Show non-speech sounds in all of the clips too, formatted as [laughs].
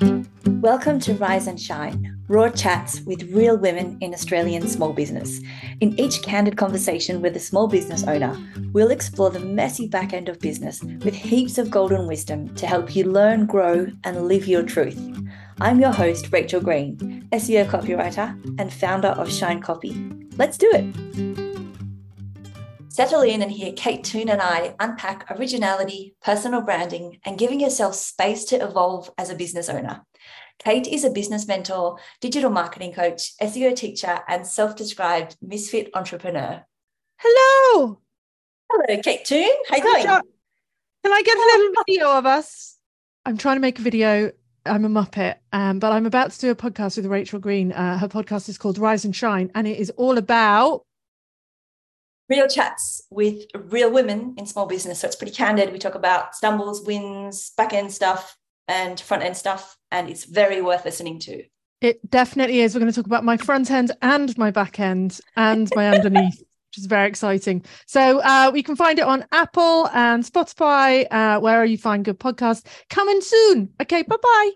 Welcome to Rise and Shine, raw chats with real women in Australian small business. In each candid conversation with a small business owner, we'll explore the messy back end of business with heaps of golden wisdom to help you learn, grow, and live your truth. I'm your host, Rachel Green, SEO copywriter and founder of Shine Copy. Let's do it. Settle in and hear Kate Toon and I unpack originality, personal branding, and giving yourself space to evolve as a business owner. Kate is a business mentor, digital marketing coach, SEO teacher, and self described misfit entrepreneur. Hello. Hello, Kate Toon. How you going? Can I get a little [laughs] video of us? I'm trying to make a video. I'm a Muppet, um, but I'm about to do a podcast with Rachel Green. Uh, her podcast is called Rise and Shine, and it is all about real chats with real women in small business. So it's pretty candid. We talk about stumbles, wins, back end stuff, and front end stuff. And it's very worth listening to. It definitely is. We're going to talk about my front end and my back end and my underneath. [laughs] Which is very exciting. So uh, we can find it on Apple and Spotify, uh, wherever you find good podcasts. Coming soon. Okay, bye bye.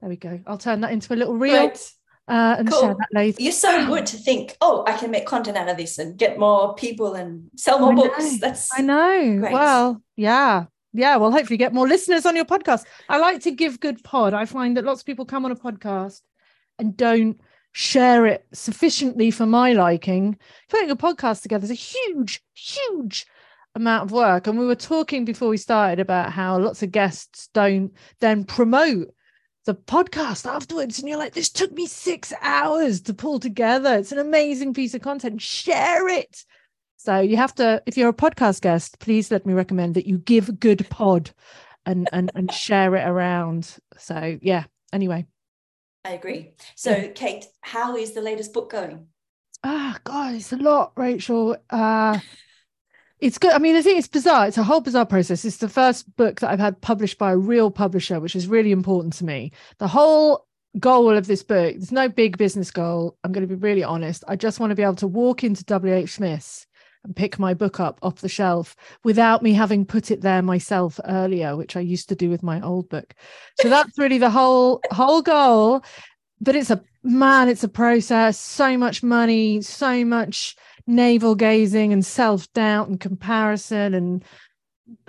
There we go. I'll turn that into a little reel. Right uh, and cool. share that later. You're so good to think, oh, I can make content out of this and get more people and sell more I books. Know. That's I know. Great. Well, yeah. Yeah, well, hopefully get more listeners on your podcast. I like to give good pod. I find that lots of people come on a podcast and don't share it sufficiently for my liking. Putting a podcast together is a huge, huge amount of work. And we were talking before we started about how lots of guests don't then promote the podcast afterwards and you're like this took me six hours to pull together. It's an amazing piece of content. Share it. So you have to if you're a podcast guest please let me recommend that you give good pod and and, and share it around. So yeah anyway. I agree. So yeah. kate how is the latest book going? Ah oh, god it's a lot rachel. Uh it's good. I mean, I think it's bizarre. It's a whole bizarre process. It's the first book that I've had published by a real publisher, which is really important to me. The whole goal of this book, there's no big business goal. I'm going to be really honest. I just want to be able to walk into WH Smith's and pick my book up off the shelf without me having put it there myself earlier, which I used to do with my old book. So that's really the whole whole goal. But it's a man, it's a process, so much money, so much navel gazing and self doubt and comparison and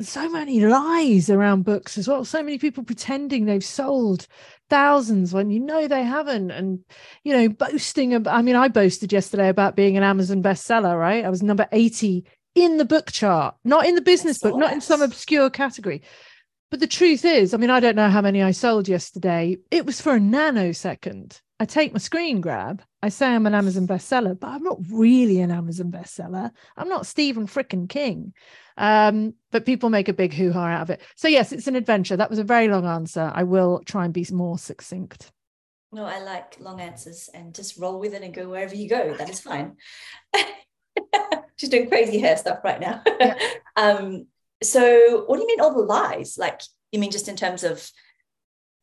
so many lies around books as well. So many people pretending they've sold thousands when you know they haven't, and you know, boasting. About, I mean, I boasted yesterday about being an Amazon bestseller, right? I was number 80 in the book chart, not in the business book, not in some obscure category. But the truth is, I mean, I don't know how many I sold yesterday. It was for a nanosecond. I take my screen grab. I say I'm an Amazon bestseller, but I'm not really an Amazon bestseller. I'm not Stephen frickin' King. Um, but people make a big hoo ha out of it. So, yes, it's an adventure. That was a very long answer. I will try and be more succinct. No, I like long answers and just roll with it and go wherever you go. That is fine. [laughs] She's doing crazy hair stuff right now. Yeah. [laughs] um, so, what do you mean all the lies? Like, you mean just in terms of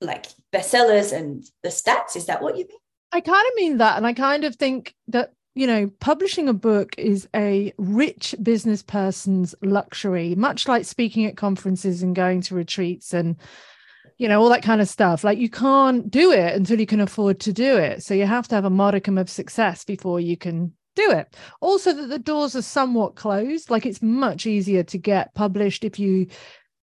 like bestsellers and the stats? Is that what you mean? I kind of mean that. And I kind of think that, you know, publishing a book is a rich business person's luxury, much like speaking at conferences and going to retreats and, you know, all that kind of stuff. Like you can't do it until you can afford to do it. So you have to have a modicum of success before you can do it. Also, that the doors are somewhat closed. Like it's much easier to get published if you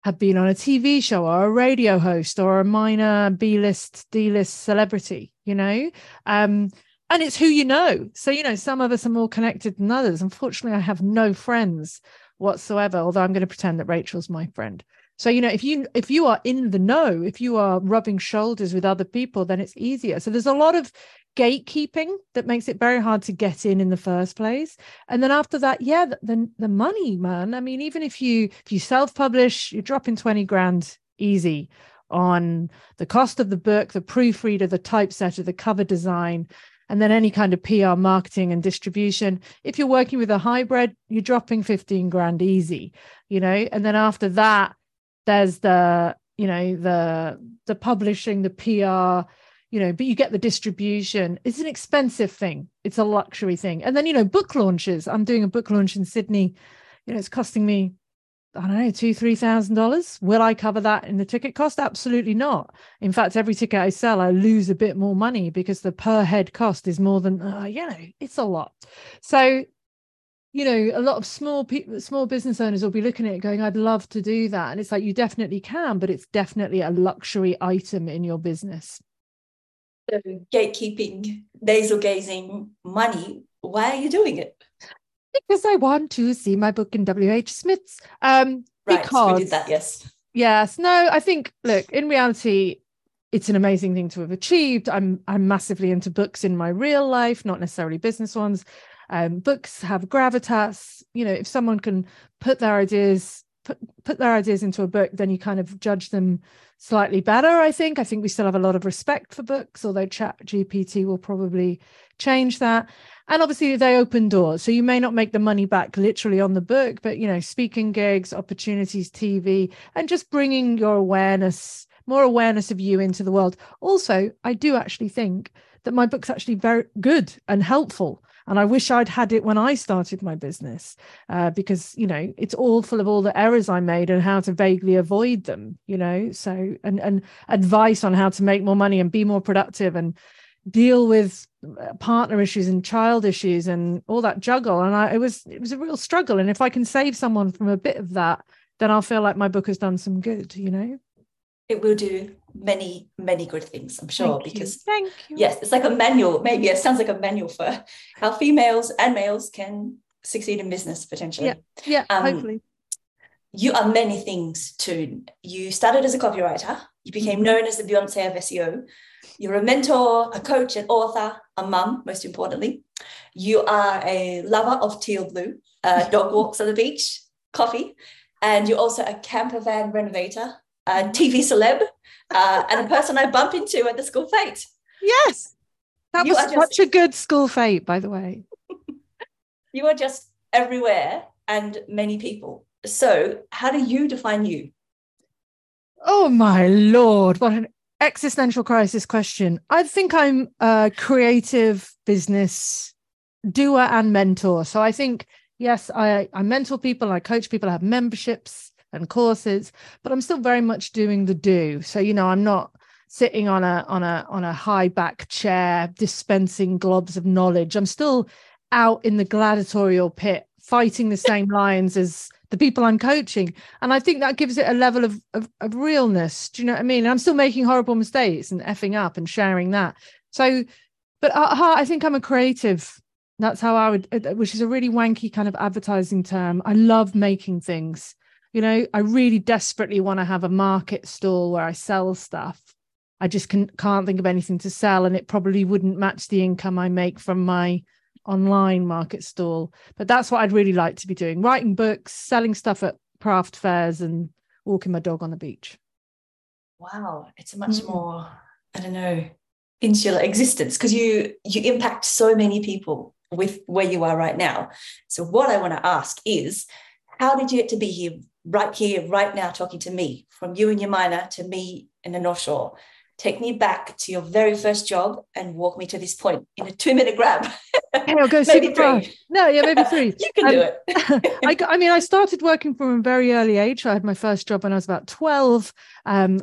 have been on a TV show or a radio host or a minor B list, D list celebrity, you know? Um, and it's who you know. So, you know, some of us are more connected than others. Unfortunately, I have no friends whatsoever, although I'm going to pretend that Rachel's my friend. So, you know, if you if you are in the know, if you are rubbing shoulders with other people, then it's easier. So there's a lot of gatekeeping that makes it very hard to get in in the first place. And then after that yeah the, the, the money man. I mean even if you if you self-publish you're dropping 20 grand easy on the cost of the book the proofreader the typesetter the cover design and then any kind of pr marketing and distribution. If you're working with a hybrid you're dropping 15 grand easy you know? And then after that there's the you know the the publishing the pr you know, but you get the distribution. It's an expensive thing. It's a luxury thing. And then, you know, book launches. I'm doing a book launch in Sydney. You know, it's costing me I don't know, two, three thousand dollars. Will I cover that in the ticket cost? Absolutely not. In fact, every ticket I sell, I lose a bit more money because the per head cost is more than uh, you know, it's a lot. So, you know, a lot of small people, small business owners will be looking at it going, I'd love to do that. And it's like you definitely can, but it's definitely a luxury item in your business. So gatekeeping, nasal gazing money, why are you doing it? because I want to see my book in WH Smith's. Um, right, because, we did that, yes. Yes, no, I think look, in reality, it's an amazing thing to have achieved. I'm I'm massively into books in my real life, not necessarily business ones. Um, books have gravitas. You know, if someone can put their ideas put put their ideas into a book, then you kind of judge them slightly better. I think. I think we still have a lot of respect for books, although Chat GPT will probably change that and obviously they open doors so you may not make the money back literally on the book but you know speaking gigs opportunities tv and just bringing your awareness more awareness of you into the world also i do actually think that my book's actually very good and helpful and i wish i'd had it when i started my business uh, because you know it's all full of all the errors i made and how to vaguely avoid them you know? So and and advice on how to make more money and be more productive and deal with uh, partner issues and child issues and all that juggle. And I it was it was a real struggle. And if I can save someone from a bit of that then I'll feel like my book has done some good you know? It will do many many good things i'm sure Thank because. Thank you. yes it's like a manual maybe it sounds like a manual for how females and males can succeed in business potentially yeah yeah Um, hopefully you are many things too you started as a copywriter you became Mhm. known as the beyonce of seo you're a mentor a coach an author a mum most importantly you are a lover of teal blue uh, [laughs] dog walks on the beach coffee and you're also a camper van renovator a tv celeb uh, and a person i bump into at the school fete yes. That You was just- such a good school fete by the way. [laughs] You are just everywhere and many people. So how do you define you? Oh my lord, what an existential crisis question. I think I'm a creative business doer and mentor. So I think yes, I I mentor people, I coach people, I have memberships and courses, but I'm still very much doing the do. So you know, I'm not sitting on a on a on a high back chair dispensing globs of knowledge. I'm still out in the gladiatorial pit fighting the same [laughs] lions as the people I'm coaching. And I think that gives it a level of, of, of realness. Do you know what I mean? I'm still making horrible mistakes and effing up and sharing that. So, but at heart, I think I'm a creative. That's how I would, uh, which is a really wanky kind of advertising term. I love making things. You know, I really desperately want to have a market stall where I sell stuff. I just can, can't think of anything to sell, and it probably wouldn't match the income I make from my online market stall. But that's what I'd really like to be doing writing books, selling stuff at craft fairs, and walking my dog on the beach. wow it's a much Mm. more i don't know insular existence because you you impact so many people with where you are right now so what i want to ask is how did you get to be here right here right now talking to me from you and your minor to me in the north shore take me back to your very first job and walk me to this point in a two minute grab I'll go [laughs] Maybe three. No, yeah, maybe three. [laughs] you can Um, do it [laughs] I mean, I started working from a very early age. I had my first job when I was about 12, um,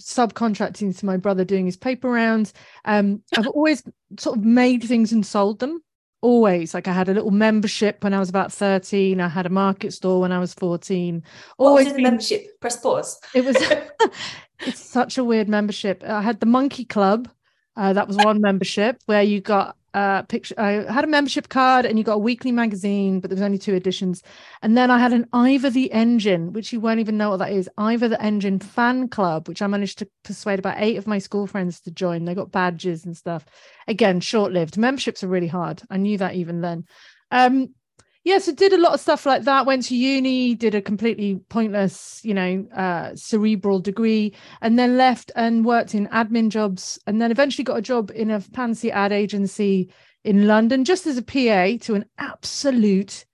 subcontracting to my brother doing his paper rounds. Um, I've always sort of made things and sold them. Always. Like I had a little membership when I was about 13. I had a market store when I was 14. what was Always the been- membership press pause it was [laughs] [laughs] it's such a weird membership. I had the Monkey Club. Uh, that was one membership where you got a picture. I had a membership card and you got a weekly magazine, but there was only two editions. And then I had an Ivor the Engine, which you won't even know what that is. Ivor the Engine fan club, which I managed to persuade about eight of my school friends to join. They got badges and stuff. Again, short lived. Memberships are really hard. I knew that even then. Um, yeah, so did a lot of stuff like that. Went to uni, did a completely pointless, you know, uh, cerebral degree, and then left and worked in admin jobs, and then eventually got a job in a fancy ad agency in London, just as a PA to an absolute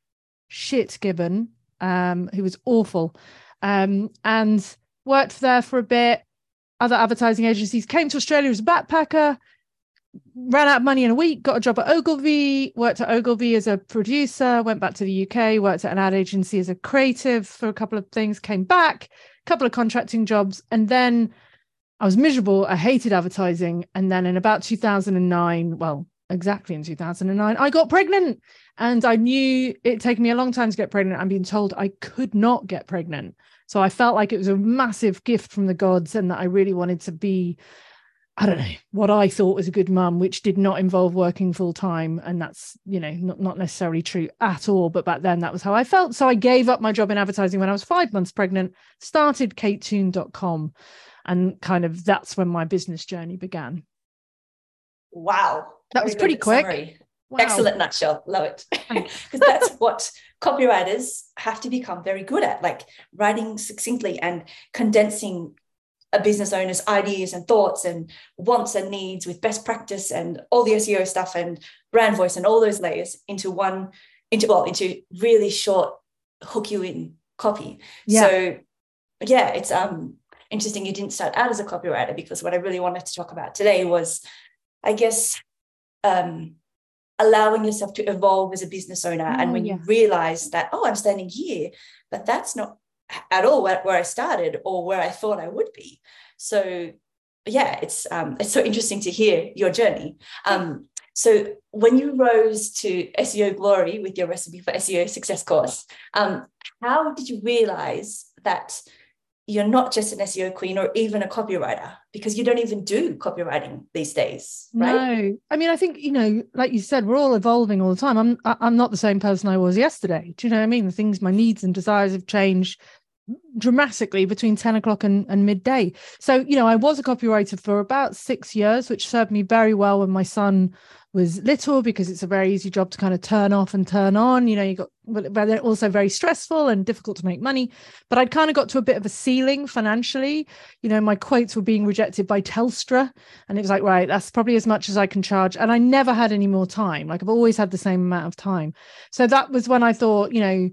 shit gibbon, um, who was awful, um, and worked there for a bit. Other advertising agencies came to Australia as a backpacker. Ran out of money in a week, got a job at Ogilvy, worked at Ogilvy as a producer, went back to the UK, worked at an ad agency as a creative for a couple of things, came back, a couple of contracting jobs, and then I was miserable. I hated advertising. And then in about 2009, well, exactly in 2009, I got pregnant. And I knew it'd taken me a long time to get pregnant. I'm being told I could not get pregnant. So I felt like it was a massive gift from the gods and that I really wanted to be I don't know what I thought was a good mum, which did not involve working full time, and that's you know not not necessarily true at all. But back then, that was how I felt. So I gave up my job in advertising when I was five months pregnant. Started KateToon.com, and kind of that's when my business journey began. Wow, that was pretty quick. Wow. Excellent nutshell. Love it. Because [laughs] that's what copywriters have to become very good at, like writing succinctly and condensing a business owner's ideas and thoughts and wants and needs with best practice and all the SEO stuff and brand voice and all those layers into one into well into really short hook you in copy. Yeah. So yeah, it's um interesting you didn't start out as a copywriter because what I really wanted to talk about today was I guess um allowing yourself to evolve as a business owner oh, and when yeah. you realize that oh I'm standing here but that's not at all where, where I started or where I thought I would be. So yeah, it's um, it's so interesting to hear your journey. Um, so when you rose to SEO glory with your recipe for SEO success course, um, how did you realize that you're not just an SEO queen or even a copywriter because you don't even do copywriting these days, right? No, I mean, I think you know, like you said, we're all evolving all the time. I'm I'm not the same person I was yesterday. Do you know what I mean? The things, my needs and desires have changed dramatically between 10 o'clock and, and midday. So, you know, I was a copywriter for about six years, which served me very well when my son was little because it's a very easy job to kind of turn off and turn on. You know, you got, but they're also very stressful and difficult to make money. But I'd kind of got to a bit of a ceiling financially. You know, my quotes were being rejected by Telstra. And it was like, right, that's probably as much as I can charge. And I never had any more time. Like I've always had the same amount of time. So that was when I thought, you know,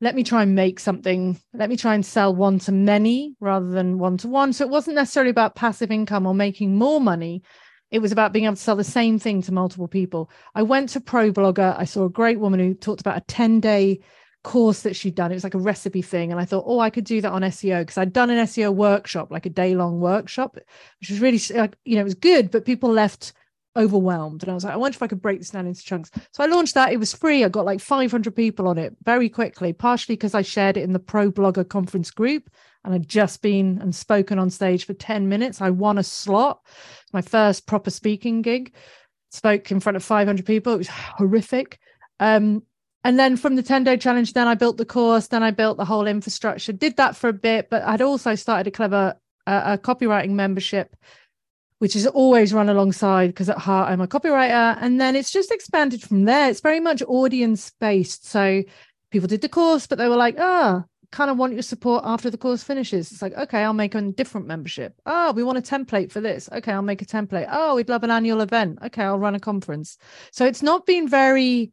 let me try and make something. Let me try and sell one to many rather than one to one. So it wasn't necessarily about passive income or making more money. It was about being able to sell the same thing to multiple people. I went to ProBlogger. I saw a great woman who talked about a 10 day course that she'd done. It was like a recipe thing. And i thought oh i could do that on seo because i'd done an seo workshop like a day long workshop which was really you know it was good but people left overwhelmed. And I was like, I wonder if I could break this down into chunks. So I launched that. It was free. I got like 500 people on it very quickly, partially because I shared it in the ProBlogger conference group. And I'd just been and spoken on stage for 10 minutes. I won a slot, my first proper speaking gig. Spoke in front of 500 people. It was horrific. Um, and then from the 10 day challenge, then I built the course, then I built the whole infrastructure, did that for a bit, but I'd also started a clever uh, a copywriting membership which is always run alongside because at heart I'm a copywriter. And then it's just expanded from there. It's very much audience based. So people did the course, but they were like, ah, oh, kind of want your support after the course finishes. It's like, okay, I'll make a different membership. Oh, we want a template for this. Okay, I'll make a template. Oh, we'd love an annual event. Okay, I'll run a conference. So it's not been very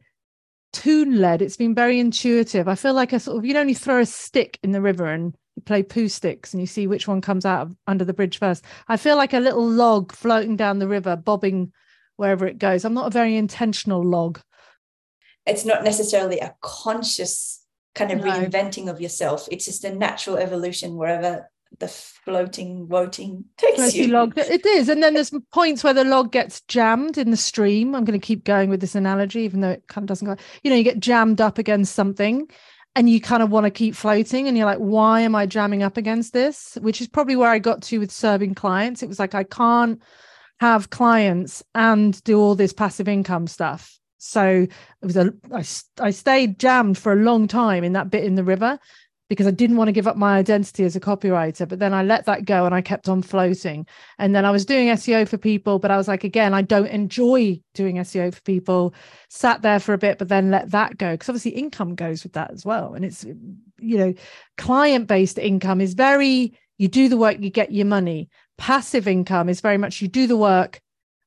tune led. It's been very intuitive. I feel like a sort of, you'd only throw a stick in the river and play poo sticks and you see which one comes out of, under the bridge first. I feel like a little log floating down the river, bobbing wherever it goes. I'm not a very intentional log. It's not necessarily a conscious kind of no. reinventing of yourself. It's just a natural evolution wherever the floating voting takes Floaty you. Log. It is. And then there's points where the log gets jammed in the stream. I'm going to keep going with this analogy, even though it kind of doesn't go. You know, you get jammed up against something and you kind of want to keep floating and you're like why am i jamming up against this? Which is probably where i got to with serving clients. It was like i can't have clients and do all this passive income stuff. So it was a I, I stayed jammed for a long time in that bit in the river because I didn't want to give up my identity as a copywriter. But then I let that go and I kept on floating. And then I was doing SEO for people, but I was like, again, I don't enjoy doing SEO for people. Sat there for a bit, but then let that go. Because obviously income goes with that as well. And it's, you know, client based income is very, you do the work, you get your money. Passive income is very much you do the work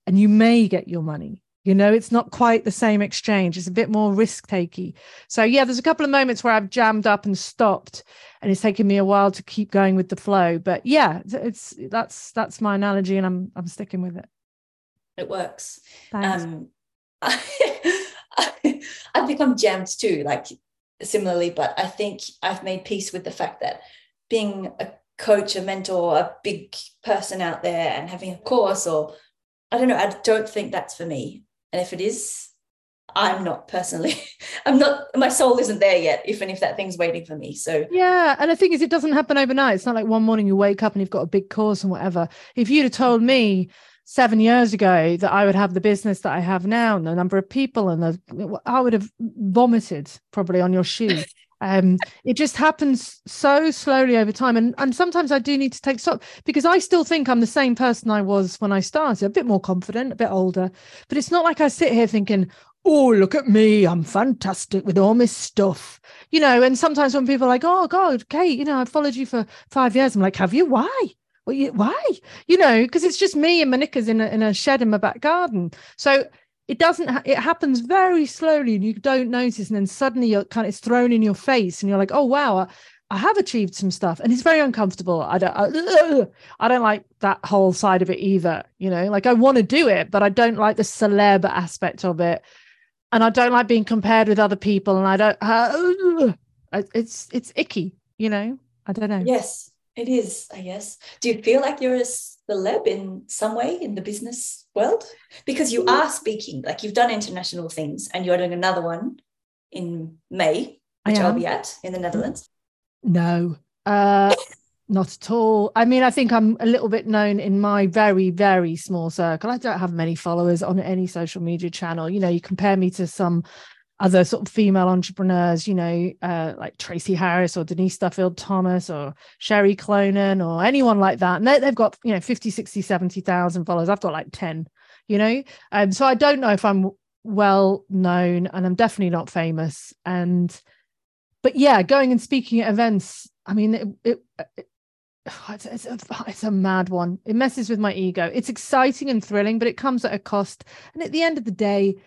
and you may get your money you know it's not quite the same exchange. It's a bit more risk takey so yeah there's a couple of moments where i've jammed up and stopped and it's taken me a while to keep going with the flow. But yeah it's that's that's my analogy and i'm i'm sticking with it. It works. Um, [laughs] I, I've become jammed too, like similarly, but I think I've made peace with the fact that being a coach, a mentor, a big person out there and having a course or I don't know, I don't think that's for me. And if it is, I'm not personally, [laughs] I'm not, my soul isn't there yet, even if that thing's waiting for me. So, yeah. And the thing is, it doesn't happen overnight. It's not like one morning you wake up and you've got a big course and whatever. If you'd have told me seven years ago that I would have the business that I have now and the number of people and the, I would have vomited probably on your shoe. [laughs] um, it just happens so slowly over time and and sometimes i do need to take stock because i still think i'm the same person i was when i started a bit more confident a bit older. But it's not like i sit here thinking oh look at me i'm fantastic with all my stuff. You know and sometimes when people are like oh god kate you know i've followed you for five years i'm like have you? Why? Why? You know because it's just me and my knickers in a, in a shed in my back garden. So it doesn't ha- it happens very slowly and you don't notice and then suddenly you're kind of it's thrown in your face and you're like oh wow I, I have achieved some stuff. And it's very uncomfortable. I don't I, I don't like that whole side of it either you know? Like I want to do it but I don't like the celeb aspect of it. And I don't like being compared with other people and I don't uh, it's it's icky you know? I don't know. Yes it is I guess do you feel like you're a celeb in some way in the business world? Because you are speaking, like you've done international things and you're doing another one in May, which I'll be at in the Netherlands. No, uh, not at all. I mean, I think I'm a little bit known in my very, very small circle. I don't have many followers on any social media channel. You know, you compare me to some other sort of female entrepreneurs, you know, uh, like Tracy Harris or Denise Duffield Thomas or Sherry Clonan or anyone like that. And they, have got, you know, 50, 60, 70,000 followers. I've got like 10, you know? Um, so I don't know if I'm well known and I'm definitely not famous. And, but yeah, going and speaking at events, I mean, it, it, it it's, it's, a, it's a mad one. It messes with my ego. It's exciting and thrilling, but it comes at a cost. And at the end of the day,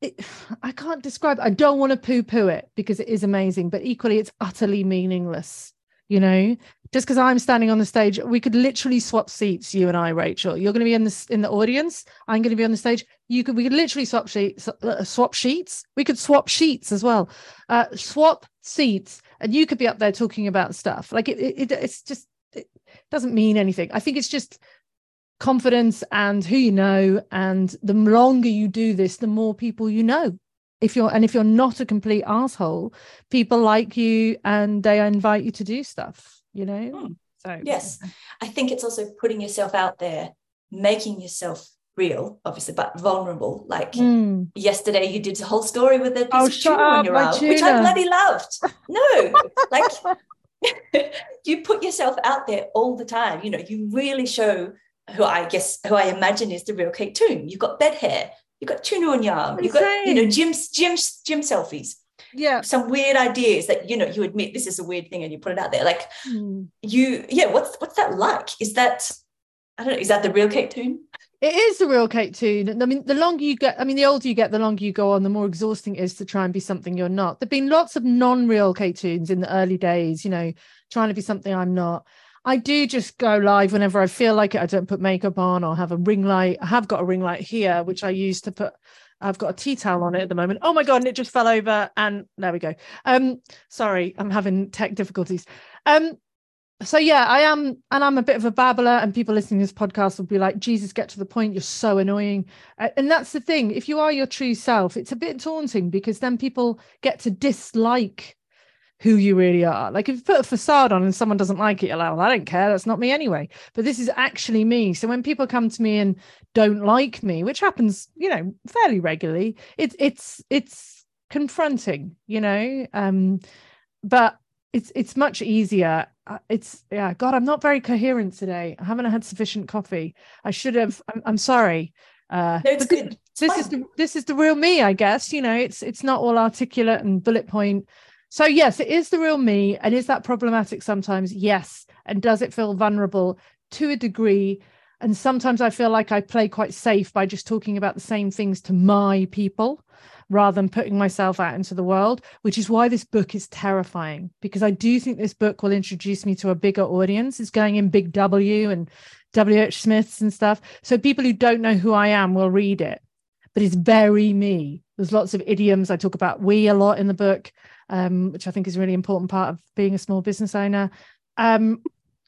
it, [sighs] I can't describe. I don't want to poo-poo it because it is amazing, but equally, it's utterly meaningless. You know, just because I'm standing on the stage, we could literally swap seats. You and I, Rachel. You're going to be in the in the audience. I'm going to be on the stage. You could. We could literally swap sheets. Uh, swap sheets. We could swap sheets as well. Uh, swap seats, and you could be up there talking about stuff. Like it. it it's just. It doesn't mean anything. I think it's just confidence and who you know and the longer you do this the more people you know. If you're and if you're not a complete asshole people like you and they invite you to do stuff you know? Hmm. so yes. i think it's also putting yourself out there making yourself real obviously but vulnerable. Like mm. yesterday you did a whole story with a piece oh, of tuna on your arm which i bloody loved. [laughs] No. Like [laughs] you put yourself out there all the time. You know you really show who I guess who I imagine is the real Kate Toon. You've got bed hair, you've got tuna on your arm, you've got you know gym gym gym selfies. Yeah, some weird ideas that you know you admit this is a weird thing and you put it out there. Like mm. you, yeah. What's what's that like? Is that I don't know. Is that the real Kate Toon? It is the real Kate Toon. I mean, the longer you get, I mean, the older you get, the longer you go on, the more exhausting it is to try and be something you're not. There've been lots of non-real Kate Toons in the early days, you know, trying to be something I'm not. I do just go live whenever I feel like it. I don't put makeup on or have a ring light. I have got a ring light here, which I use to put. I've got a tea towel on it at the moment. Oh my god! And it just fell over, and there we go. Um, sorry, I'm having tech difficulties. Um, so yeah, I am, and I'm a bit of a babbler, and people listening to this podcast will be like, "Jesus, get to the point! You're so annoying." And that's the thing. If you are your true self, it's a bit daunting because then people get to dislike who you really are. Like if you put a facade on and someone doesn't like it, you're like, well, I don't care. That's not me anyway. But this is actually me. So when people come to me and don't like me, which happens, you know, fairly regularly, it's it's it's confronting, you know. Um, but it's it's much easier. Uh, it's yeah, God, I'm not very coherent today. I haven't had sufficient coffee. I should have. I'm, I'm sorry. Uh, no, it's good. This fine. is the this is the real me, I guess. You know, it's it's not all articulate and bullet point so, yes, it is the real me. And is that problematic sometimes? Yes. And does it feel vulnerable to a degree? And sometimes I feel like I play quite safe by just talking about the same things to my people rather than putting myself out into the world, which is why this book is terrifying because I do think this book will introduce me to a bigger audience. It's going in big W and W.H. Smith's and stuff. So people who don't know who I am will read it, but it's very me. There's lots of idioms. I talk about we a lot in the book, um, which I think is a really important part of being a small business owner. Um,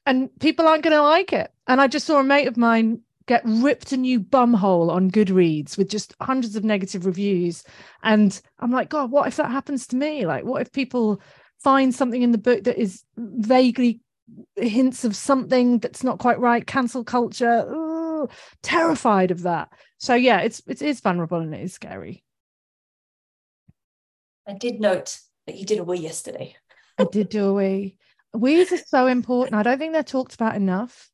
and people aren't going to like it. And I just saw a mate of mine get ripped a new bumhole on Goodreads with just hundreds of negative reviews. And I'm like, God, what if that happens to me? Like, what if people find something in the book that is vaguely hints of something that's not quite right? Cancel culture. Ooh, terrified of that. So yeah, it's it is vulnerable and it is scary. I did note that you did a wee yesterday. I did do a wee. Wees are so important. I don't think they're talked about enough.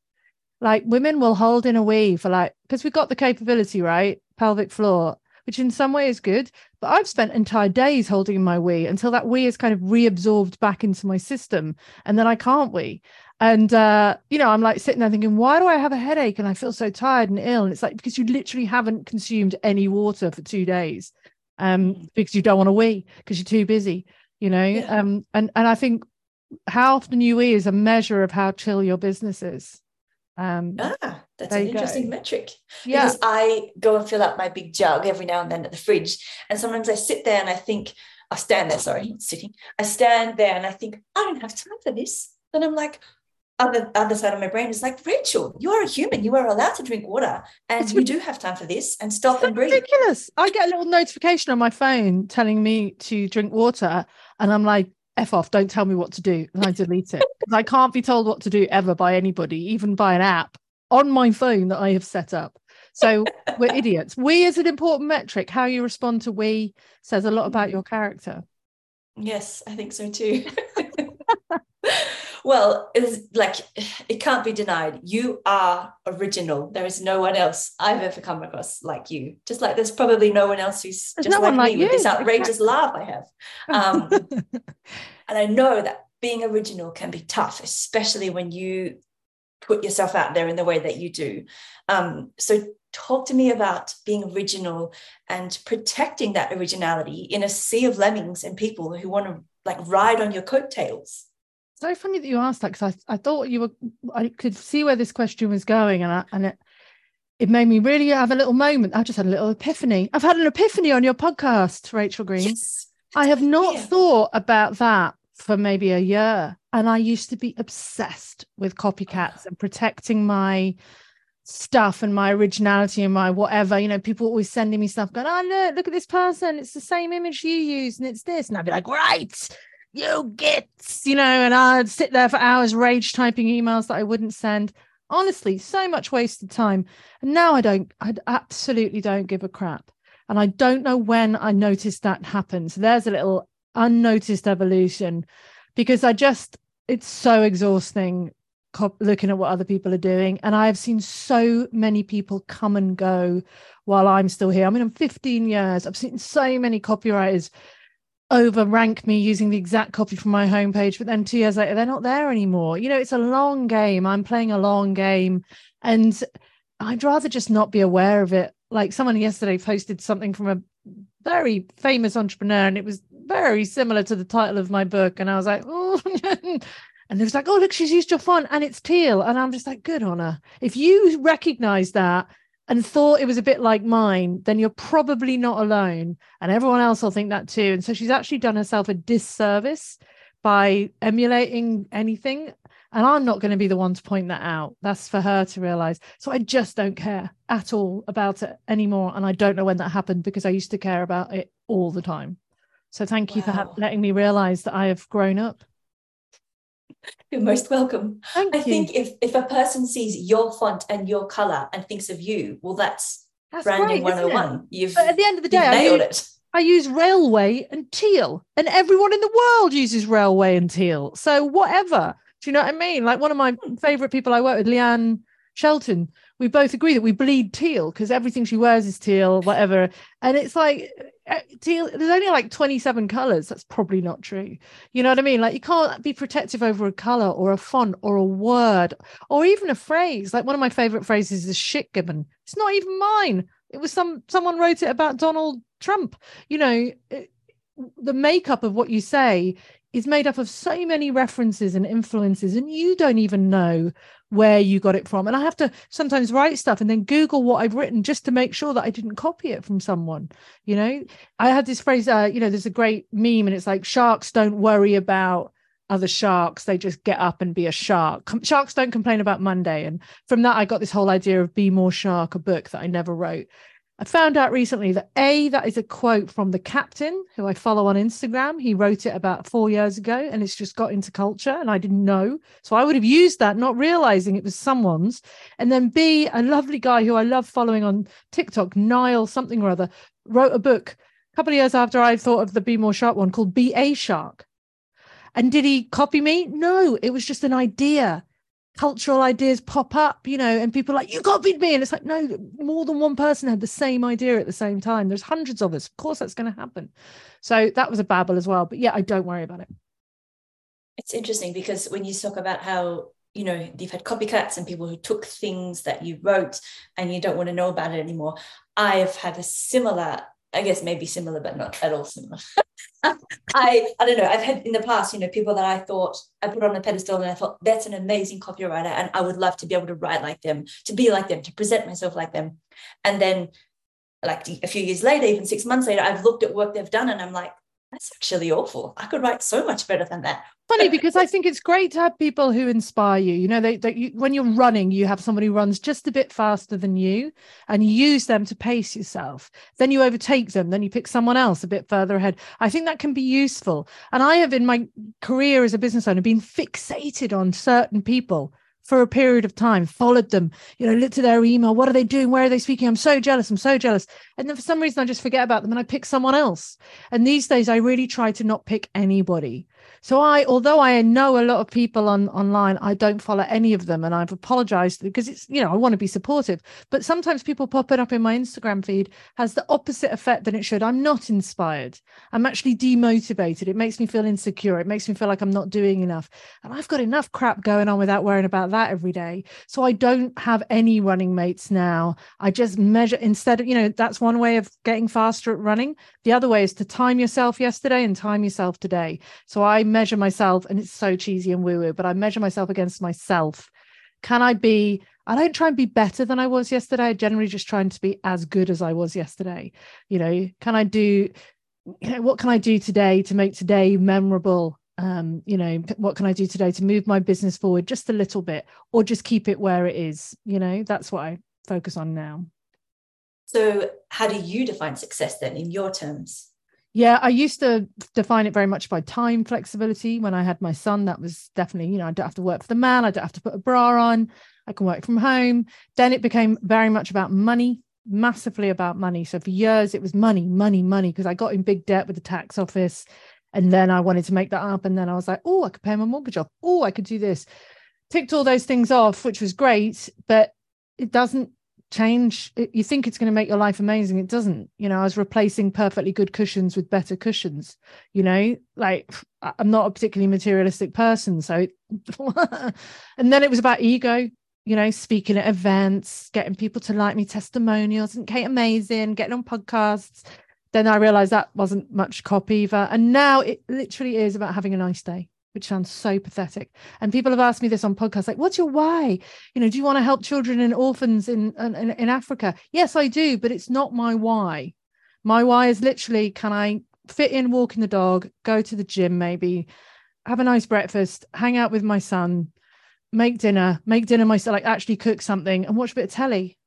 Like women will hold in a wee for like because we've got the capability, right? Pelvic floor, which in some way is good. But I've spent entire days holding my wee until that wee is kind of reabsorbed back into my system, and then I can't wee. And uh, you know, I'm like sitting there thinking, why do I have a headache and I feel so tired and ill? And it's like because you literally haven't consumed any water for two days, um, mm. because you don't want to wee because you're too busy, you know. Yeah. Um, and and I think how often you eat is a measure of how chill your business is. Um, ah, that's an interesting go. metric. Yeah. Because I go and fill up my big jug every now and then at the fridge. And sometimes I sit there and I think, I stand there, sorry, not sitting. I stand there and I think, I don't have time for this. Then I'm like, other other side of my brain is like, Rachel, you are a human. You are allowed to drink water, and it's you do have time for this. And stop and breathe. Ridiculous! I get a little notification on my phone telling me to drink water, and I'm like, F off, don't tell me what to do. And I delete it. [laughs] I can't be told what to do ever by anybody, even by an app on my phone that I have set up. So we're [laughs] idiots. We is an important metric. How you respond to we says a lot about your character. Yes, I think so too. [laughs] well, it's like [sighs] it can't be denied. You are original. There is no one else I've ever come across like you. Just like there's probably no one else who's there's just no like me like with this outrageous laugh I have. Um, [laughs] and I know that being original can be tough, especially when you put yourself out there in the way that you do. Um, so talk to me about being original and protecting that originality in a sea of lemmings and people who want to like ride on your coattails so funny that you asked that because I, I thought you were I could see where this question was going and I, and it it made me really have a little moment. I just had a little epiphany. I've had an epiphany on your podcast, Rachel Green. Yes. I have not yeah. thought about that for maybe a year. And I used to be obsessed with copycats and protecting my stuff and my originality and my whatever. You know, people always sending me stuff going, oh, look, look at this person. It's the same image you use and it's this. And I'd be like, right, you gits, you know, and I'd sit there for hours rage typing emails that I wouldn't send. Honestly, so much wasted time. And now I don't, I absolutely don't give a crap. And I don't know when I noticed that happen. So there's a little unnoticed evolution because I just, it's so exhausting looking at what other people are doing. And I have seen so many people come and go while I'm still here. I mean, I'm 15 years. I've seen so many copywriters overrank me using the exact copy from my homepage, but then two years later, they're not there anymore. You know, it's a long game. I'm playing a long game. And I'd rather just not be aware of it. Like someone yesterday posted something from a very famous entrepreneur, and it was very similar to the title of my book. And I was like, oh, [laughs] and it was like, oh, look, she's used your font and it's teal. And I'm just like, good on her. If you recognize that and thought it was a bit like mine, then you're probably not alone. And everyone else will think that too. And so she's actually done herself a disservice by emulating anything. And I'm not going to be the one to point that out. That's for her to realize. So I just don't care at all about it anymore. And I don't know when that happened because I used to care about it all the time. So thank you wow. for letting me realize that I have grown up. [laughs] You're most welcome. Thank I you. think if if a person sees your font and your color and thinks of you, well, that's, that's branding great, 101. You've but at the end of the day, nailed I use, it. I use Raleway and teal, and everyone in the world uses Raleway and teal. So whatever. Do you know what I mean? Like one of my hmm. favorite people I work with, Leanne Shelton, we both agree that we bleed teal because everything she wears is teal, whatever. And it's like Uh, there's only like 27 colors. That's probably not true. You know what I mean? Like you can't be protective over a color or a font or a word or even a phrase. Like one of my favorite phrases is shit gibbon. It's not even mine. It was some someone wrote it about Donald Trump. You know, it, the makeup of what you say is made up of so many references and influences, and you don't even know where you got it from. And I have to sometimes write stuff and then Google what I've written just to make sure that I didn't copy it from someone. You know, I had this phrase, uh, you know, there's a great meme and it's like sharks don't worry about other sharks. They just get up and be a shark. Sharks don't complain about Monday. And from that, I got this whole idea of Be More Shark, a book that I never wrote. I found out recently that A, that is a quote from the captain who I follow on Instagram. He wrote it about four years ago and it's just got into culture and I didn't know. So I would have used that, not realizing it was someone's. And then B, a lovely guy who I love following on TikTok, Niall something or other, wrote a book a couple of years after I thought of the Be More Shark one called Be a Shark. And did he copy me? No, it was just an idea cultural ideas pop up, you know, and people like, you copied me. And it's like, no, more than one person had the same idea at the same time. There's hundreds of us. Of course, that's going to happen. So that was a babble as well. But yeah, I don't worry about it. It's interesting because when you talk about how, you know, you've had copycats and people who took things that you wrote and you don't want to know about it anymore. I've had a similar I guess maybe similar, but not at all similar. [laughs] I I don't know. I've had in the past, you know, people that I thought I put on a pedestal and I thought that's an amazing copywriter and I would love to be able to write like them, to be like them, to present myself like them. And then like a few years later, even six months later, I've looked at work they've done and I'm like, that's actually awful. I could write so much better than that. Funny because I think it's great to have people who inspire you. You know, they, they you, when you're running, you have somebody who runs just a bit faster than you, and you use them to pace yourself. Then you overtake them. Then you pick someone else a bit further ahead. I think that can be useful. And I have, in my career as a business owner, been fixated on certain people for a period of time, followed them, you know, looked at their email. What are they doing? Where are they speaking? I'm so jealous. I'm so jealous. And then for some reason, I just forget about them and I pick someone else. And these days, I really try to not pick anybody. So I, although I know a lot of people on online, I don't follow any of them, and I've apologized because it's you know I want to be supportive, but sometimes people pop it up in my Instagram feed has the opposite effect than it should. I'm not inspired. I'm actually demotivated. It makes me feel insecure. It makes me feel like I'm not doing enough, and I've got enough crap going on without worrying about that every day. So I don't have any running mates now. I just measure instead of you know that's one way of getting faster at running. The other way is to time yourself yesterday and time yourself today. So I measure myself, and it's so cheesy and woo woo, but I measure myself against myself. Can I be? I don't try and be better than I was yesterday. I generally just trying to be as good as I was yesterday. You know, can I do? You know, what can I do today to make today memorable? Um, you know, what can I do today to move my business forward just a little bit, or just keep it where it is? You know, that's what I focus on now. So, how do you define success then in your terms? Yeah, I used to define it very much by time flexibility. When I had my son, that was definitely, you know, I don't have to work for the man, I don't have to put a bra on, I can work from home. Then it became very much about money, massively about money. So for years, it was money, money, money, because I got in big debt with the tax office. And then I wanted to make that up. And then I was like, oh, I could pay my mortgage off. Oh, I could do this. Ticked all those things off, which was great, but it doesn't change you think it's going to make your life amazing it doesn't. You know i was replacing perfectly good cushions with better cushions you know? Like i'm not a particularly materialistic person so [laughs] and then it was about ego you know speaking at events getting people to like me testimonials and kate amazing getting on podcasts. Then i realized that wasn't much copy either and now it literally is about having a nice day which sounds so pathetic. And people have asked me this on podcasts, like, "What's your why? You know, do you want to help children and orphans in, in in Africa?" Yes, I do, but it's not my why. My why is literally, can I fit in walking the dog, go to the gym, maybe have a nice breakfast, hang out with my son, make dinner, make dinner myself, like actually cook something and watch a bit of telly.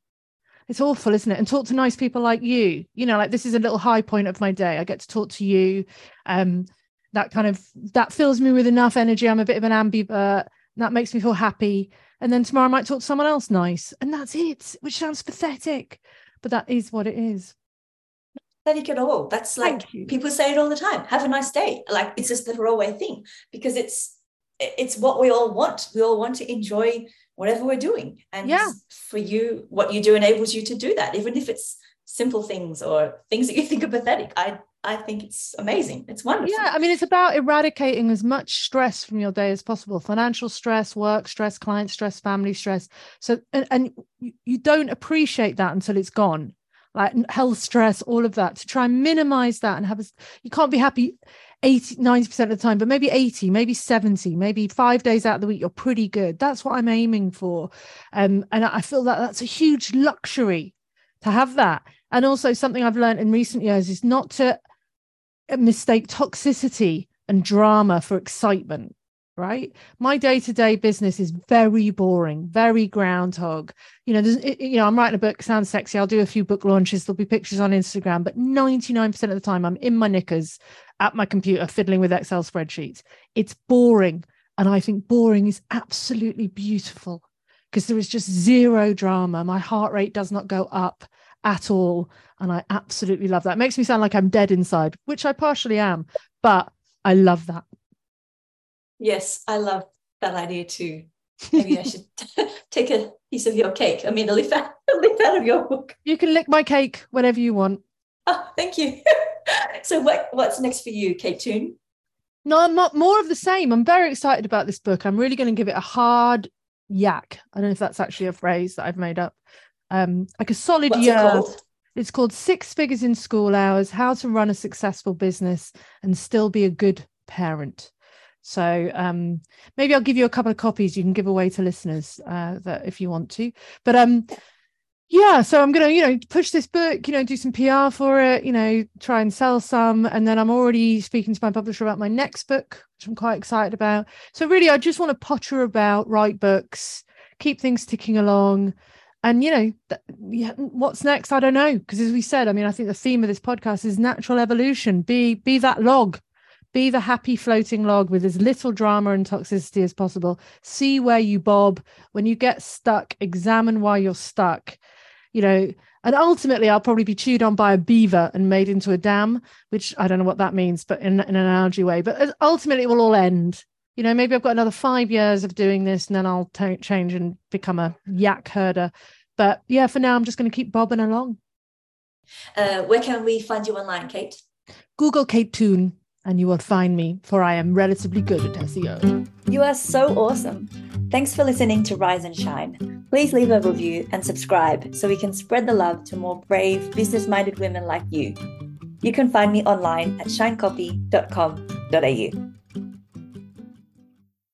It's awful, isn't it? And talk to nice people like you. You know, like this is a little high point of my day. I get to talk to you. Um, that kind of that fills me with enough energy. I'm a bit of an ambivert. That makes me feel happy. And then tomorrow i might talk to someone else nice and that's it which sounds pathetic but that is what it is. Pathetic at all. That's like people say it all the time. Have a nice day. Like it's just the throwaway thing because it's it's what we all want. We all want to enjoy whatever we're doing. And yeah. for you what you do enables you to do that even if it's simple things or things that you think are pathetic. I I think it's amazing. It's wonderful. Yeah, I mean, it's about eradicating as much stress from your day as possible financial stress, work stress, client stress, family stress. So, and, and you don't appreciate that until it's gone, like health stress, all of that, to try and minimize that and have a, you can't be happy 80 90% of the time but maybe 80 maybe 70 maybe five days out of the week you're pretty good that's what i'm aiming for um, and i feel that that's a huge luxury to have that and also something i've learned in recent years is not to mistake toxicity and drama for excitement right? My day-to-day business is very boring very groundhog. You know you know i'm writing a book sounds sexy i'll do a few book launches there'll be pictures on instagram but 99% of the time i'm in my knickers at my computer fiddling with excel spreadsheets. It's boring and i think boring is absolutely beautiful because there is just zero drama. My heart rate does not go up at all and i absolutely love that it makes me sound like i'm dead inside which i partially am but i love that Yes, I love that idea too. Maybe I should [laughs] take a piece of your cake. I mean, a leaf out, a leaf out of your book. You can lick my cake whenever you want. Oh, thank you. [laughs] so, what what's next for you, Kate Toon? No, I'm not more of the same. I'm very excited about this book. I'm really going to give it a hard yak. I don't know if that's actually a phrase that I've made up. Um, like a solid What's year. it called? It's called Six Figures in School Hours How to Run a Successful Business and Still Be a Good Parent. So um, maybe I'll give you a couple of copies you can give away to listeners uh, that if you want to. But um, yeah, so I'm gonna you know push this book, you know, do some PR for it, you know, try and sell some, and then I'm already speaking to my publisher about my next book, which I'm quite excited about. So really, I just want to potter about, write books, keep things ticking along. And you know, th- what's next? I don't know. Because as we said, I mean, I think the theme of this podcast is natural evolution. Be be that log be the happy floating log with as little drama and toxicity as possible. See where you bob. When you get stuck, examine why you're stuck. You know, and ultimately, I'll probably be chewed on by a beaver and made into a dam, which I don't know what that means, but in, in an analogy way. But ultimately, it will all end. You know, maybe I've got another five years of doing this and then I'll t- change and become a yak herder. But yeah, for now, I'm just going to keep bobbing along. Uh, where can we find you online, Kate? Google Kate Toon and you will find me, for I am relatively good at SEO. You are so awesome. Thanks for listening to Rise and Shine. Please leave a review and subscribe so we can spread the love to more brave, business minded women like you. You can find me online at shinecopy.com.au.